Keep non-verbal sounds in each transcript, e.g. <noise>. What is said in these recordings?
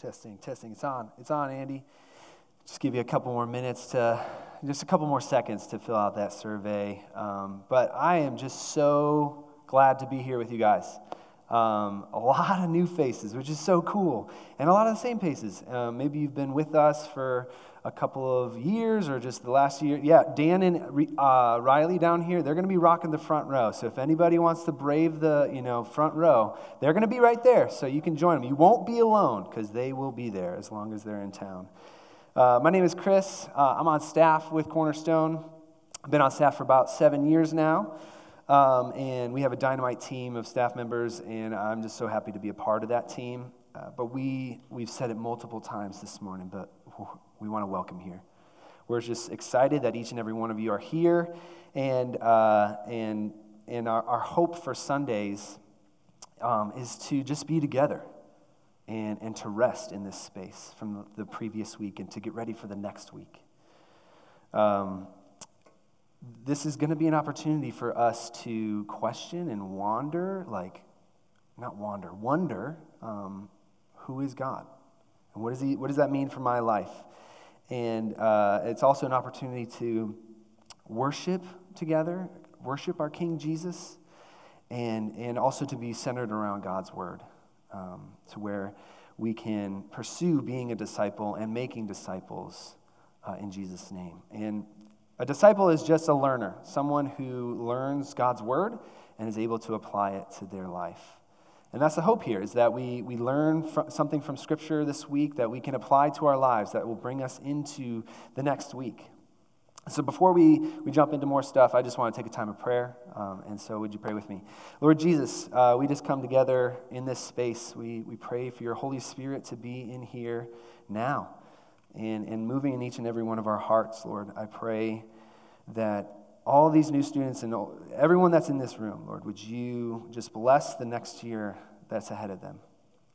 Testing, testing. It's on. It's on, Andy. Just give you a couple more minutes to, just a couple more seconds to fill out that survey. Um, but I am just so glad to be here with you guys. Um, a lot of new faces, which is so cool, and a lot of the same faces. Um, maybe you've been with us for a couple of years or just the last year. Yeah, Dan and uh, Riley down here, they're going to be rocking the front row. So if anybody wants to brave the you know front row, they're going to be right there. So you can join them. You won't be alone because they will be there as long as they're in town. Uh, my name is Kris. Uh, I'm on staff with Cornerstone. I've been on staff for about seven years now. Um, and we have a dynamite team of staff members, and I'm just so happy to be a part of that team. Uh, but we, we've said it multiple times this morning, but we want to welcome here. We're just excited that each and every one of you are here, and, uh, and, and our, our hope for Sundays um, is to just be together and, and to rest in this space from the, previous week and to get ready for the next week. Um, this is going to be an opportunity for us to question and wander, like, not wander, wonder um, who is God? And what, is he, what does that mean for my life? And uh, it's also an opportunity to worship together, worship our King Jesus, and, and also to be centered around God's Word, um, to where we can pursue being a disciple and making disciples uh, in Jesus' name. And a disciple is just a learner, someone who learns God's word and is able to apply it to their life. And that's the hope here is that we, we learn something from Scripture this week that we can apply to our lives that will bring us into the next week. So before we, we jump into more stuff, I just want to take a time of prayer. Um, and so would you pray with me? Lord Jesus, uh, we just come together in this space. We, we pray for your Holy Spirit to be in here now and, and moving in each and every one of our hearts, Lord. I pray that all these new students and everyone that's in this room, Lord, would you just bless the next year that's ahead of them?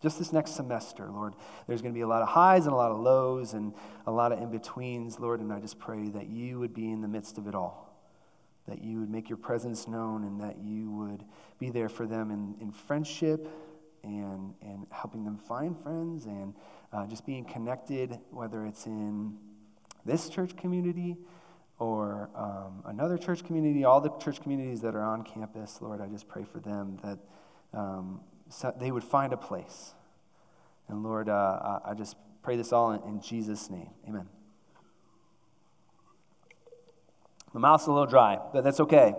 Just this next semester, Lord. There's going to be a lot of highs and a lot of lows and a lot of in betweens, Lord, and I just pray that you would be in the midst of it all. That you would make your presence known and that you would be there for them in, in friendship and, and helping them find friends and uh, just being connected, whether it's in this church community or um, another church community, all the church communities that are on campus, Lord, I just pray for them that um, so they would find a place. And Lord, uh, I just pray this all in, in Jesus' name. Amen. My mouth's a little dry, but that's okay.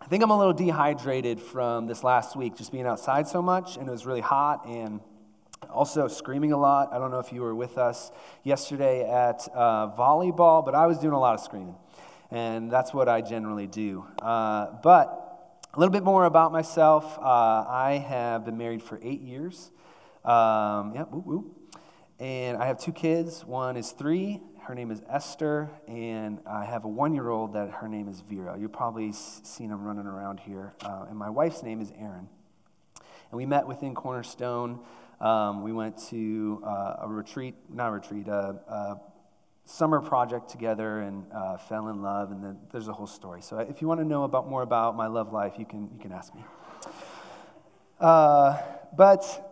I think I'm a little dehydrated from this last week, just being outside so much, and it was really hot and also screaming a lot. I don't know if you were with us yesterday at uh, volleyball, but I was doing a lot of screaming and that's what I generally do. Uh, but a little bit more about myself. Uh, I have been married for eight years. Um, yeah. And I have two kids. One is three. Her name is Esther, and I have a one-year-old that her name is Vera. You've probably seen them running around here. Uh, and my wife's name is Erin. And we met within Cornerstone. Um, we went to uh, a retreat, not a retreat, a, a summer project together and uh, fell in love, and then there's a whole story. So if you want to know about more about my love life, you can, you can ask me. Uh, but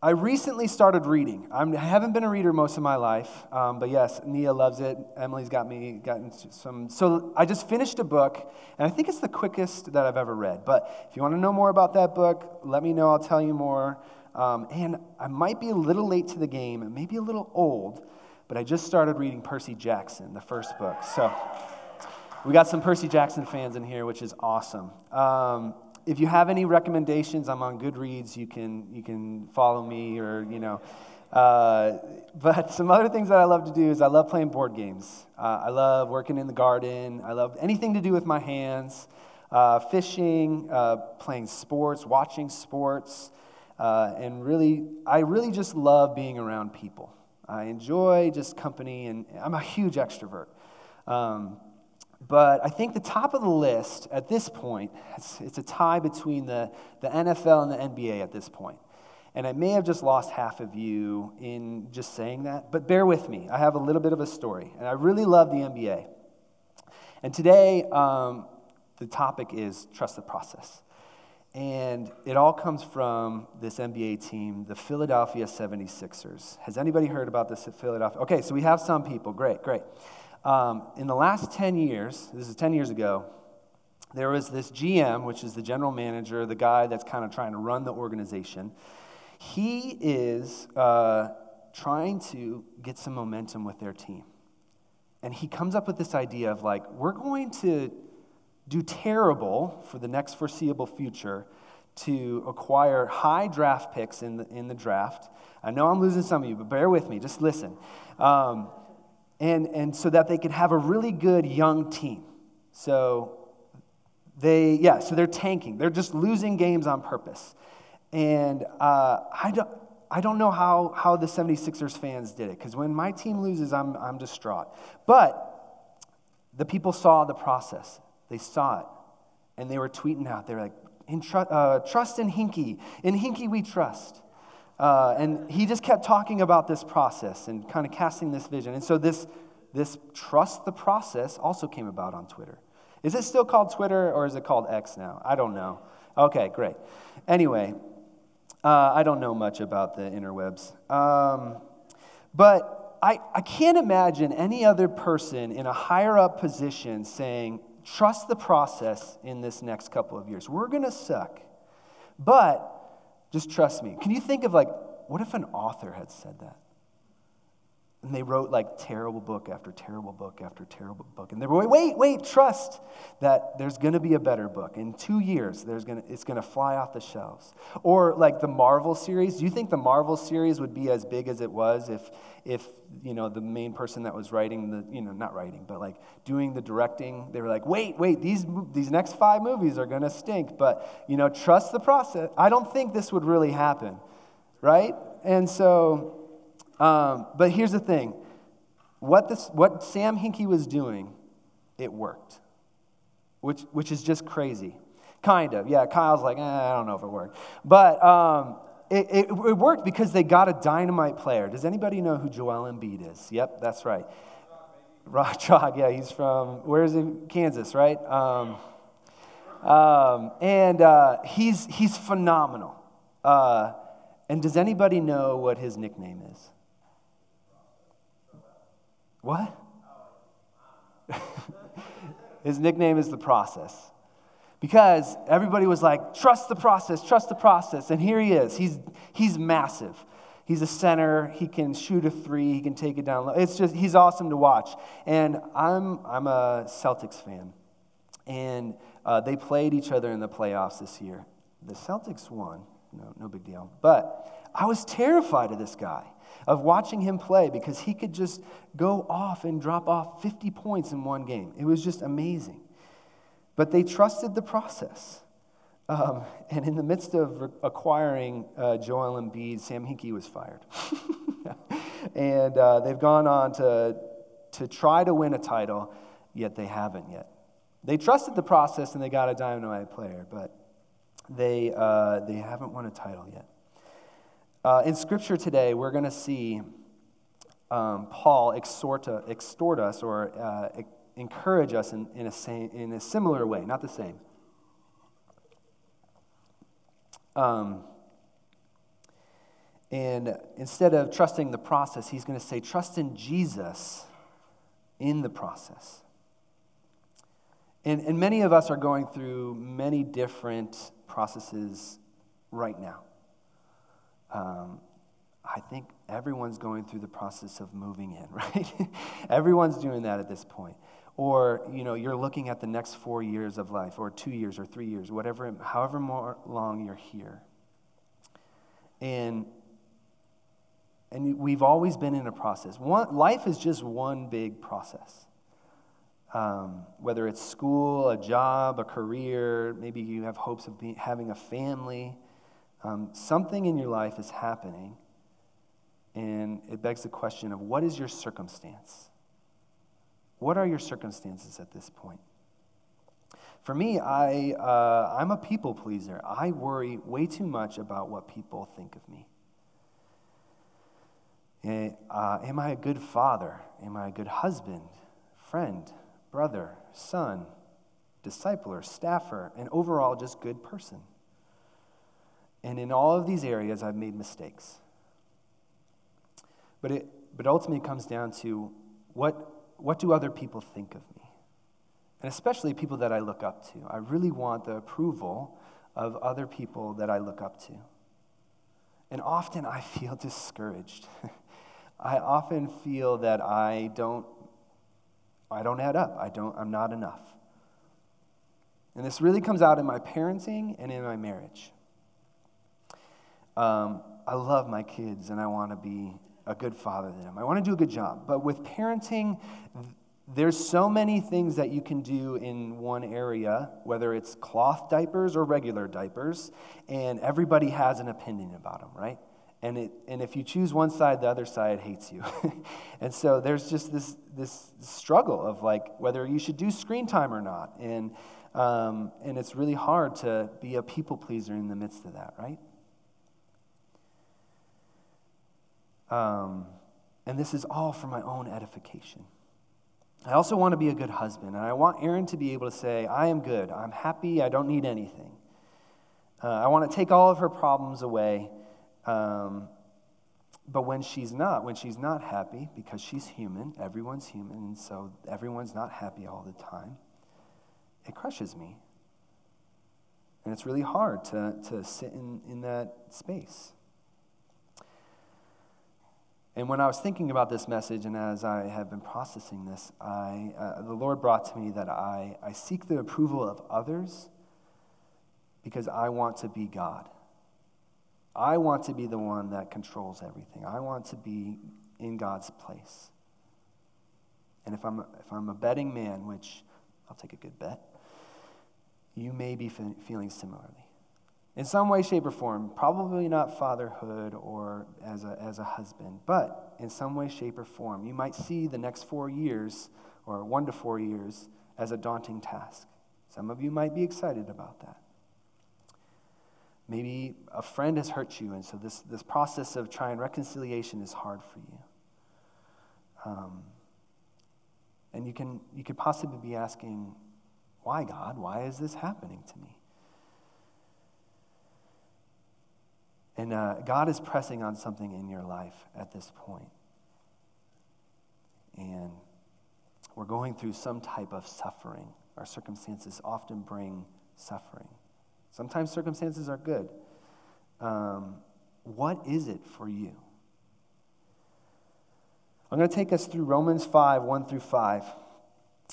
I recently started reading. I'm, I have not been a reader most of my life, um, but yes, Nia loves it. Emily's got me gotten some. So I just finished a book, and I think it's the quickest that I've ever read. But if you want to know more about that book, let me know. I'll tell you more. Um, and I might be a little late to the game, maybe a little old, but I just started reading Percy Jackson, the first book. So we got some Percy Jackson fans in here, which is awesome. Um, if you have any recommendations, I'm on Goodreads. You can you can follow me, or you know. Uh, <laughs> but some other things that I love to do is I love playing board games. Uh, I love working in the garden. I love anything to do with my hands. Uh, fishing, uh, playing sports, watching sports, uh, and really, I really just love being around people. I enjoy just company, and I'm a huge extrovert. Um, but I think the top of the list at this point, it's, it's, a tie between the, the NFL and the NBA at this point. And I may have just lost half of you in just saying that, but bear with me. I have a little bit of a story, and I really love the NBA. And today, um, the topic is trust the process. And it all comes from this NBA team, the Philadelphia 76ers. Has anybody heard about this at Philadelphia? Okay, so we have some people. Great, great. Um, in the last 10 years, this is 10 years ago, there was this GM, which is the general manager, the guy that's kind of trying to run the organization. He is uh, trying to get some momentum with their team. And he comes up with this idea of like, we're going to do terrible for the next foreseeable future to acquire high draft picks in the, in the draft. I know I'm losing some of you, but bear with me, just listen. Um, and, and so that they could have a really good young team. So they, yeah, so they're tanking. They're just losing games on purpose. And uh, I, don't, I don't know how, how the 76ers fans did it, because when my team loses, I'm, I'm distraught. But the people saw the process. They saw it. And they were tweeting out. They were like, in tr- uh, trust in Hinkie. In Hinkie we trust. Uh, and he just kept talking about this process and kind of casting this vision. And so this, this trust the process also came about on Twitter. Is it still called Twitter or is it called X now? I don't know. Okay, great. Anyway, uh, I don't know much about the interwebs. Um, but I, I can't imagine any other person in a higher up position saying, trust the process in this next couple of years. We're going to suck, but just trust me. Can you think of like, what if an author had said that? And they wrote like terrible book after terrible book after terrible book. And they were, wait, wait, trust that there's going to be a better book. In two years, there's gonna, it's going to fly off the shelves. Or like the Marvel series. Do you think the Marvel series would be as big as it was if, if you know, the main person that was writing the, you know, not writing, but like doing the directing, they were like, wait, wait, these, these next five movies are going to stink. But, you know, trust the process. I don't think this would really happen, right? And so um, but here's the thing what, this, what Sam Hinkie was doing, it worked, which, which is just crazy. Kind of. Yeah, Kyle's like, eh, I don't know if it worked. But um, it, it, it, worked because they got a dynamite player. Does anybody know who Joel Embiid is? Yep, that's right. Rock <laughs> Chalk, yeah, he's from, where is he? Kansas, right? Um, um, and uh, he's, he's phenomenal. Uh, and does anybody know what his nickname is? What? <laughs> His nickname is the process. Because everybody was like, trust the process, trust the process. And here he is. He's, he's massive. He's a center. He can shoot a three. He can take it down. low. It's just, he's awesome to watch. And I'm, I'm a Celtics fan. And uh, they played each other in the playoffs this year. The Celtics won. No, no big deal. But I was terrified of this guy of watching him play because he could just go off and drop off 50 points in one game. It was just amazing. But they trusted the process. Um, and in the midst of acquiring uh, Joel Embiid, Sam Hinkie was fired. <laughs> and uh, they've gone on to, to try to win a title, yet they haven't yet. They trusted the process and they got a dynamite player, but they, uh, they haven't won a title yet. Uh, in Scripture today, we're going to see um, Paul exhort, extort us or uh, encourage us in, in, a same, in a similar way, not the same. Um, and instead of trusting the process, he's going to say, trust in Jesus in the process. And, and many of us are going through many different processes right now. Um, I think everyone's going through the process of moving in, <laughs> right? everyone's doing that at this point. Or, you know, you're looking at the next four years of life, or two years, or three years, whatever, however more long you're here. And and we've always been in a process. One, life is just one big process. Um, whether it's school, a job, a career, maybe you have hopes of being, having a family, um, something in your life is happening, and it begs the question of what is your circumstance? What are your circumstances at this point? For me, I, uh, I'm a people pleaser. I worry way too much about what people think of me. Eh, uh, am I a good father? Am I a good husband, friend, brother, son, discipler, staffer, and overall just good person? And in all of these areas, I've made mistakes. But, it, but ultimately, it comes down to what, what do other people think of me? And especially people that I look up to. I really want the approval of other people that I look up to. And often I <laughs> feel discouraged. <laughs> I often feel that I don't, I don't add up. I don't, I'm not enough. And this really comes out in my parenting and in my marriage. Um, I love my kids and I want to be a good father to them. I want to do a good job. But with parenting, there's so many things that you can do in one area, whether it's cloth diapers or regular diapers, and everybody has an opinion about them, right? And, it, and if you choose one side, the other side hates you. <laughs> and so there's just this, this struggle of like whether you should do screen time or not. And, um, and it's really hard to be a people pleaser in the midst of that, right? Um, and this is all for my own edification. I also want to be a good husband, and I want Erin to be able to say, I am good, I'm happy, I don't need anything. Uh, I want to take all of her problems away. Um, but when she's not, when she's not happy, because she's human, everyone's human, and so everyone's not happy all the time, it crushes me. And it's really hard to, to sit in, in that space. And when I was thinking about this message, and as I have been processing this, I, uh, the Lord brought to me that I, I seek the approval of others because I want to be God. I want to be the one that controls everything. I want to be in God's place. And if I'm, if I'm a betting man, which I'll take a good bet, you may be feeling similarly in some way, shape, or form. Probably not fatherhood or as a, as a husband, but in some way, shape, or form. You might see the next four years or one to four years as a daunting task. Some of you might be excited about that. Maybe a friend has hurt you, and so this, this process of trying reconciliation is hard for you. Um, and you, can, you could possibly be asking, why, God? Why is this happening to me? And uh, God is pressing on something in your life at this point. And we're going through some type of suffering. Our circumstances often bring suffering. Sometimes circumstances are good. Um, what is it for you? I'm going to take us through Romans 5, 1 through 5.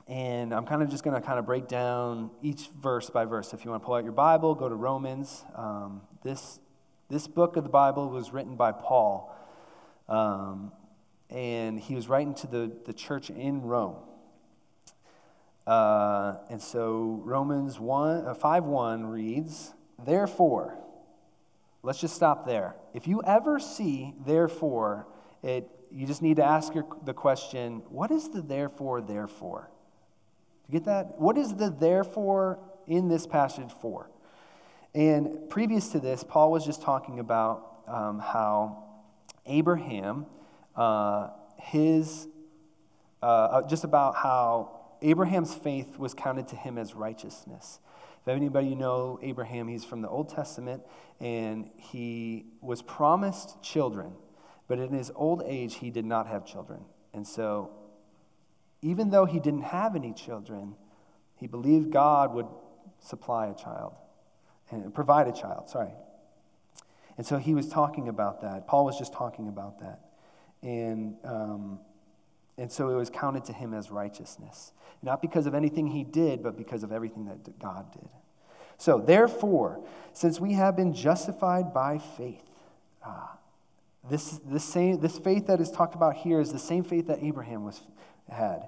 And I'm kind of just going to kind of break down each verse by verse. If you want to pull out your Bible, go to Romans. Um, this this book of the Bible was written by Paul, um, and he was writing to the, the church in Rome. Uh, and so Romans 1, uh, 5 1 reads, Therefore, let's just stop there. If you ever see therefore, it, you just need to ask your, the question, what is the therefore, therefore? You get that? What is the therefore in this passage for? And previous to this, Paul was just talking about um, how Abraham, uh, his, uh, uh, just about how Abraham's faith was counted to him as righteousness. If anybody you know Abraham, he's from the Old Testament, and he was promised children, but in his old age, he did not have children. And so, even though he didn't have any children, he believed God would supply a child and provide a child, sorry. And so he was talking about that. Paul was just talking about that. And, um, and so it was counted to him as righteousness. Not because of anything he did, but because of everything that God did. So, therefore, since we have been justified by faith, ah, this, this, same, this faith that is talked about here is the same faith that Abraham was, had.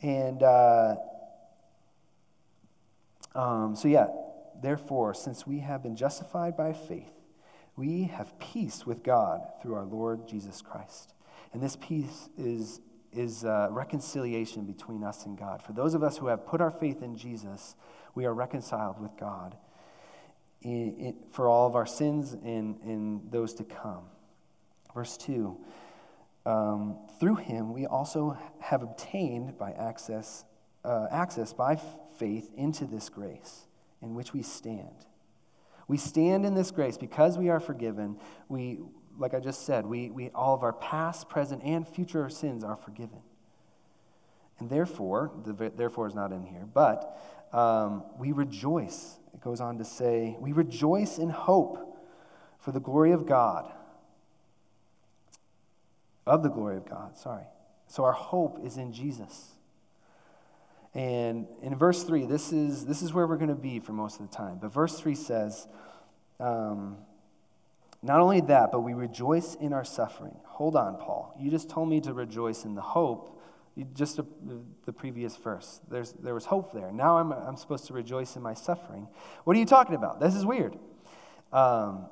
And uh, um, so, yeah, Therefore, since we have been justified by faith, we have peace with God through our Lord Jesus Christ. And this peace is, is uh, reconciliation between us and God. For those of us who have put our faith in Jesus, we are reconciled with God in, in, for all of our sins and, and those to come. Verse 2 um, Through him, we also have obtained by access, uh, access by faith into this grace in which we stand, We stand in this grace because we are forgiven. We, like I just said, we, we, all of our past, present, and future sins are forgiven. And therefore, the therefore is not in here, but um, we rejoice. It goes on to say, we rejoice in hope for the glory of God. Of the glory of God, sorry. So our hope is in Jesus. And in verse 3, this is, this is where we're going to be for most of the time. But verse 3 says, um, not only that, but we rejoice in our suffering. Hold on, Paul. You just told me to rejoice in the hope. Just the previous verse. There's, there was hope there. Now I'm, I'm supposed to rejoice in my suffering. What are you talking about? This is weird. Um,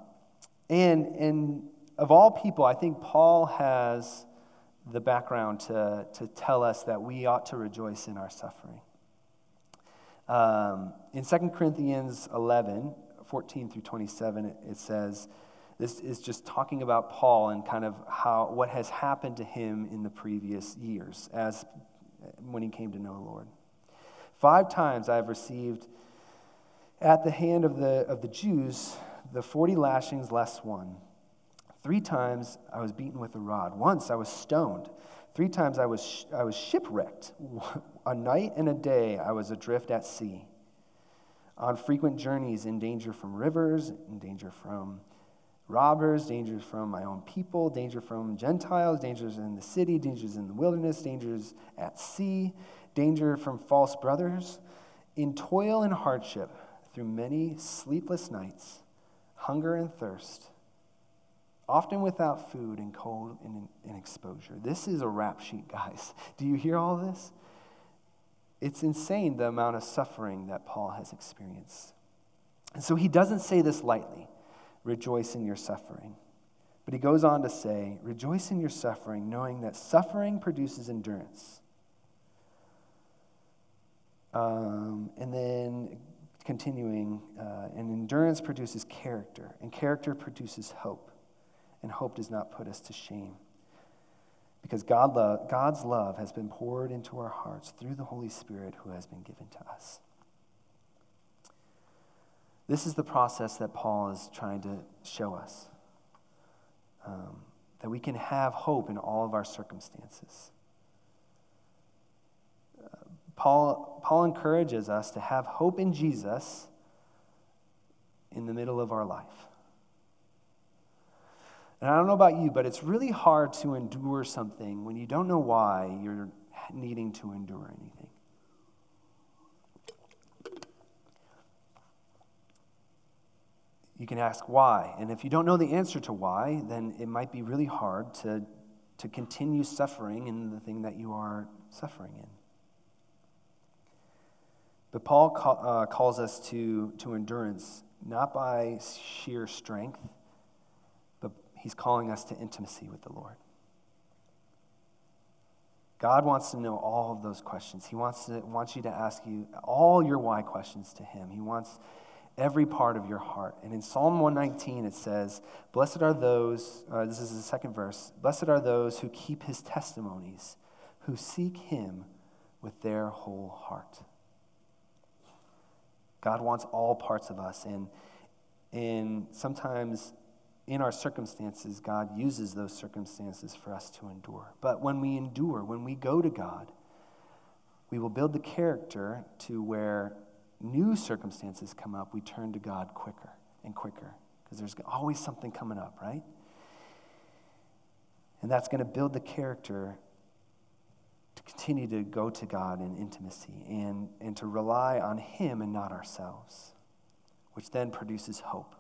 and, and of all people, I think Paul has the background to, to tell us that we ought to rejoice in our suffering. Um, in 2 Corinthians 11, 14 through 27, it, it says, this is just talking about Paul and kind of how what has happened to him in the previous years as when he came to know the Lord. Five times I have received at the hand of the, of the Jews the 40 lashings less one. Three times I was beaten with a rod. Once I was stoned. Three times I was, I was shipwrecked. <laughs> A night and a day I was adrift at sea. On frequent journeys, in danger from rivers, in danger from robbers, dangers from my own people, danger from Gentiles, dangers in the city, dangers in the wilderness, dangers at sea, danger from false brothers, in toil and hardship, through many sleepless nights, hunger and thirst often without food and cold and, and exposure. This is a rap sheet, guys. <laughs> Do you hear all this? It's insane the amount of suffering that Paul has experienced. And so he doesn't say this lightly rejoice in your suffering. But he goes on to say, rejoice in your suffering, knowing that suffering produces endurance. Um, and then continuing, uh, and endurance produces character, and character produces hope and hope does not put us to shame. Because God lo- God's love has been poured into our hearts through the Holy Spirit who has been given to us. This is the process that Paul is trying to show us um, that we can have hope in all of our circumstances. Uh, Paul, Paul encourages us to have hope in Jesus in the middle of our life. And I don't know about you, but it's really hard to endure something when you don't know why you're needing to endure anything. You can ask why. And if you don't know the answer to why, then it might be really hard to, to continue suffering in the thing that you are suffering in. But Paul call, uh, calls us to, to endurance not by sheer strength He's calling us to intimacy with the Lord. God wants to know all of those questions. He wants, to, wants you to ask you all your why questions to Him. He wants every part of your heart. And in Psalm 119, it says, Blessed are those, uh, this is the second verse, blessed are those who keep His testimonies, who seek Him with their whole heart. God wants all parts of us. And, and sometimes in our circumstances, God uses those circumstances for us to endure. But when we endure, when we go to God, we will build the character to where new circumstances come up, we turn to God quicker and quicker because there's always something coming up, right? And that's going to build the character to continue to go to God in intimacy and, and to rely on Him and not ourselves, which then produces hope.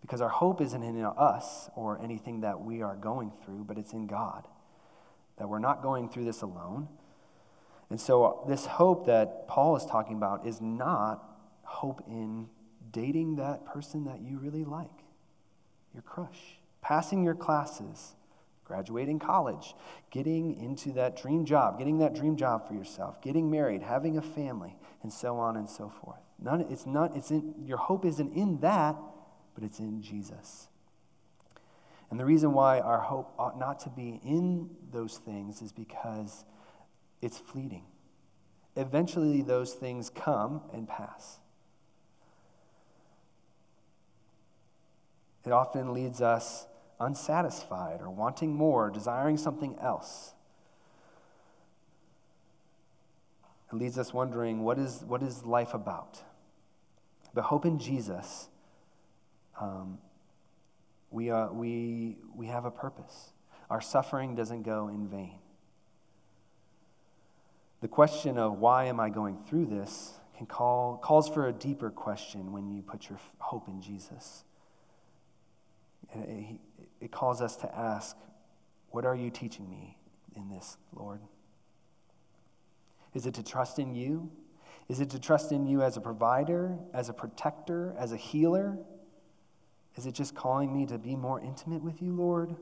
Because our hope isn't in us or anything that we are going through, but it's in God. That we're not going through this alone. And so, uh, this hope that Paul is talking about is not hope in dating that person that you really like, your crush, passing your classes, graduating college, getting into that dream job, getting that dream job for yourself, getting married, having a family, and so on and so forth. None, it's not, it's in, your hope isn't in that, but it's in Jesus. And the reason why our hope ought not to be in those things is because it's fleeting. Eventually, those things come and pass. It often leads us unsatisfied or wanting more, desiring something else. It leads us wondering what is, what is life about? But hope in Jesus, um, we, uh, we, we have a purpose. Our suffering doesn't go in vain. The question of why am I going through this can call, calls for a deeper question when you put your hope in Jesus. It, it calls us to ask, What are you teaching me in this, Lord? Is it to trust in you? Is it to trust in you as a provider, as a protector, as a healer? Is it just calling me to be more intimate with you, Lord?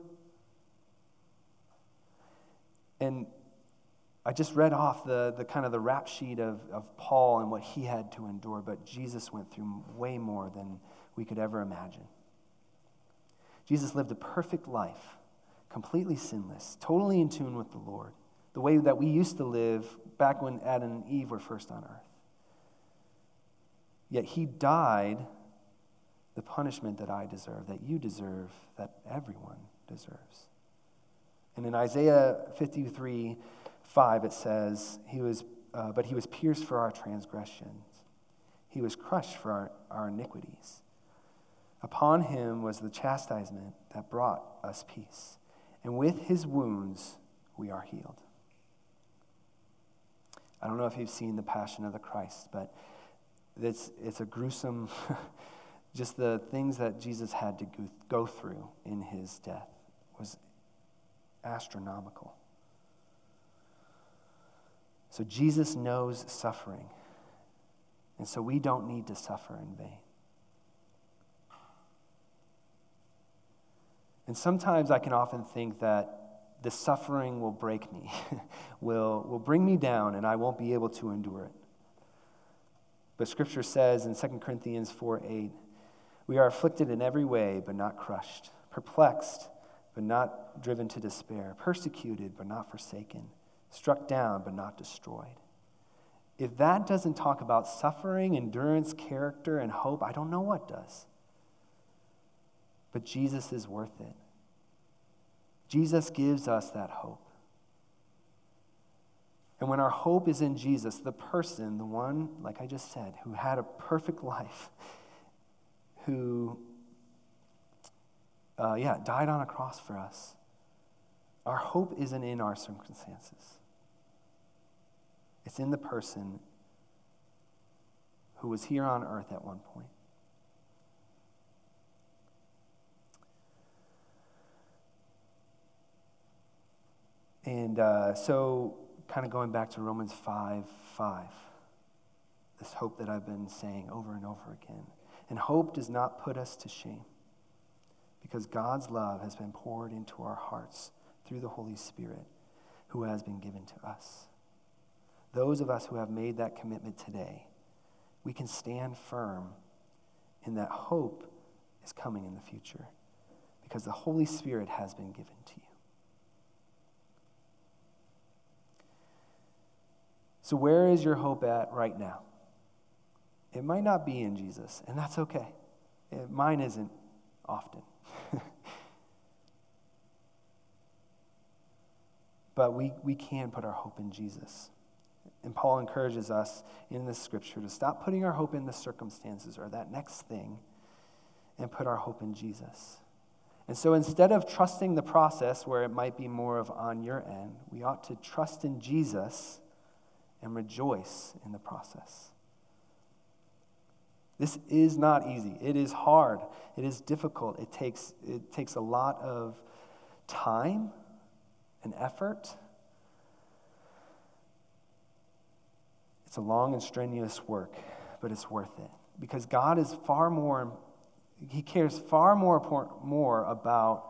And I just read off the, the kind of the rap sheet of, of Paul and what he had to endure, but Jesus went through way more than we could ever imagine. Jesus lived a perfect life, completely sinless, totally in tune with the Lord, the way that we used to live back when Adam and Eve were first on earth. Yet he died the punishment that I deserve, that you deserve, that everyone deserves. And in Isaiah 53 5, it says, he was, uh, But he was pierced for our transgressions, he was crushed for our, our iniquities. Upon him was the chastisement that brought us peace, and with his wounds we are healed. I don't know if you've seen The Passion of the Christ, but it's, it's a gruesome, <laughs> just the things that Jesus had to go through in his death was astronomical. So Jesus knows suffering. And so we don't need to suffer in vain. And sometimes I can often think that the suffering will break me, <laughs> will, will bring me down, and I won't be able to endure it. But Scripture says in 2 Corinthians 4 8, we are afflicted in every way, but not crushed, perplexed, but not driven to despair, persecuted, but not forsaken, struck down, but not destroyed. If that doesn't talk about suffering, endurance, character, and hope, I don't know what does. But Jesus is worth it. Jesus gives us that hope. And when our hope is in Jesus, the person, the one, like I just said, who had a perfect <laughs> life, who, uh, yeah, died on a cross for us, our hope isn't in our circumstances. It's in the person who was here on earth at one point. And uh, so, kind of going back to Romans 5 5, this hope that I've been saying over and over again. And hope does not put us to shame because God's love has been poured into our hearts through the Holy Spirit who has been given to us. Those of us who have made that commitment today, we can stand firm in that hope is coming in the future because the Holy Spirit has been given to you. So, where is your hope at right now? It might not be in Jesus, and that's okay. It, mine isn't often. <laughs> but we, we can put our hope in Jesus. And Paul encourages us in this scripture to stop putting our hope in the circumstances or that next thing and put our hope in Jesus. And so instead of trusting the process where it might be more of on your end, we ought to trust in Jesus and rejoice in the process. This is not easy. It is hard. It is difficult. It takes, it takes a lot of time and effort. It's a long and strenuous work, but it's worth it because God is far more, He cares far more, more about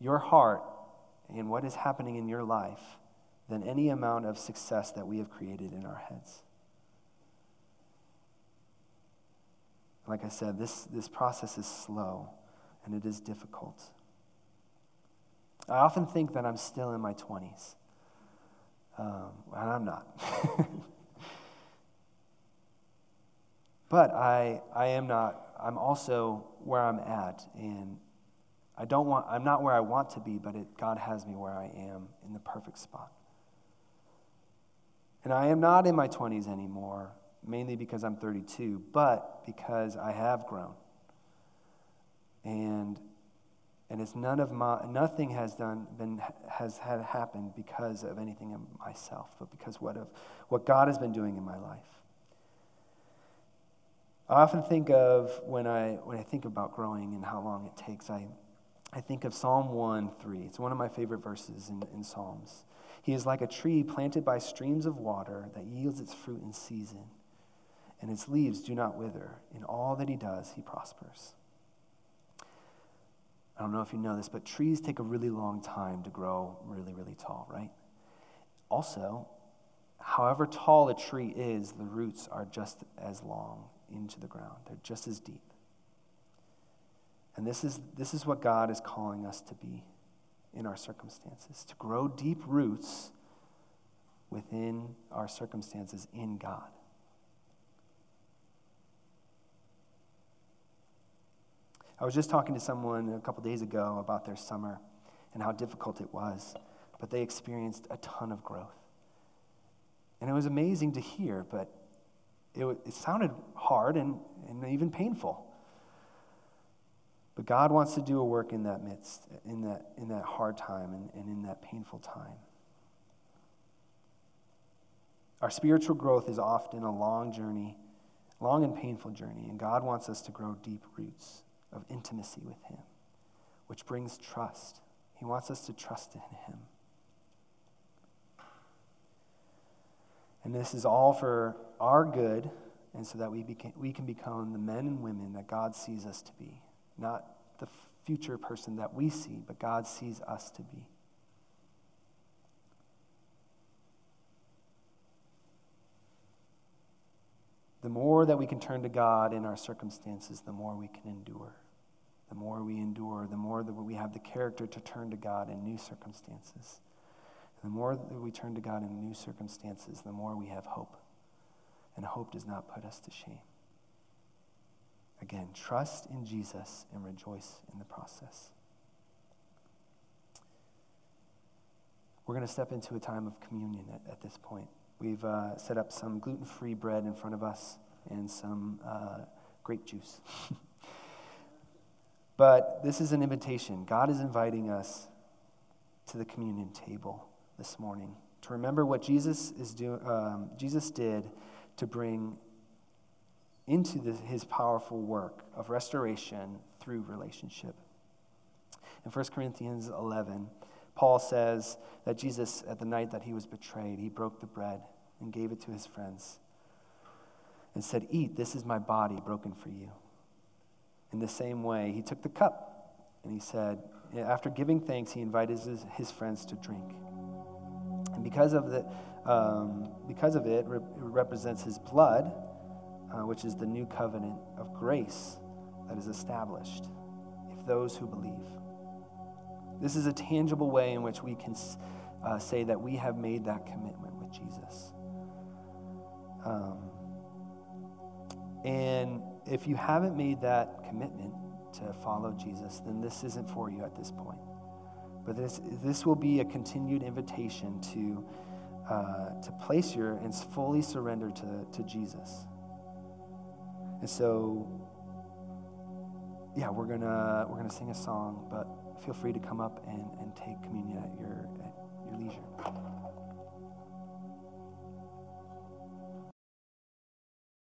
your heart and what is happening in your life than any amount of success that we have created in our heads. Like I said, this, this process is slow and it is difficult. I often think that I'm still in my 20s, um, and I'm not. <laughs> But I, I am not, I'm also where I'm at. And I don't want, I'm not where I want to be, but it, God has me where I am in the perfect spot. And I am not in my 20s anymore, mainly because I'm 32, but because I have grown. And and it's none of my nothing has done been has had happened because of anything in myself, but because what of what God has been doing in my life. I often think of when I when I think about growing and how long it takes, I I think of Psalm 1 3. It's one of my favorite verses in, in Psalms. He is like a tree planted by streams of water that yields its fruit in season, and its leaves do not wither. In all that he does, he prospers. I don't know if you know this, but trees take a really long time to grow really, really tall, right? Also, however tall a tree is, the roots are just as long into the ground, they're just as deep. And this is, this is what God is calling us to be in our circumstances to grow deep roots within our circumstances in God. I was just talking to someone a couple days ago about their summer and how difficult it was, but they experienced a ton of growth. And it was amazing to hear, but it, it sounded hard and, and even painful. But God wants to do a work in that midst, in that, in that hard time and, and in that painful time. Our spiritual growth is often a long journey, long and painful journey, and God wants us to grow deep roots of intimacy with Him, which brings trust. He wants us to trust in Him. And this is all for our good, and so that we, beca- we can become the men and women that God sees us to be not the future person that we see, but God sees us to be. The more that we can turn to God in our circumstances, the more we can endure. The more we endure, the more that we have the character to turn to God in new circumstances. The more that we turn to God in new circumstances, the more we have hope. And hope does not put us to shame. Again, trust in Jesus and rejoice in the process. We're going to step into a time of communion at, at this point. We've uh, set up some gluten free bread in front of us and some uh, grape juice. <laughs> but this is an invitation. God is inviting us to the communion table this morning to remember what Jesus, is do, um, Jesus did to bring into the, his powerful work of restoration through relationship. In 1 Corinthians 11, Paul says that Jesus, at the night that he was betrayed, he broke the bread and gave it to his friends and said, Eat, this is my body broken for you. In the same way, he took the cup and he said, after giving thanks, he invited his, his friends to drink. And because of, the, um, because of it, it represents his blood uh, which is the new covenant of grace that is established if those who believe. This is a tangible way in which we can uh, say that we have made that commitment with Jesus. Um, and if you haven't made that commitment to follow Jesus, then this isn't for you at this point. But this, this will be a continued invitation to, uh, to place your and fully surrender to, to Jesus. And so, yeah, we're gonna we're gonna sing a song, but feel free to come up and, and take communion at your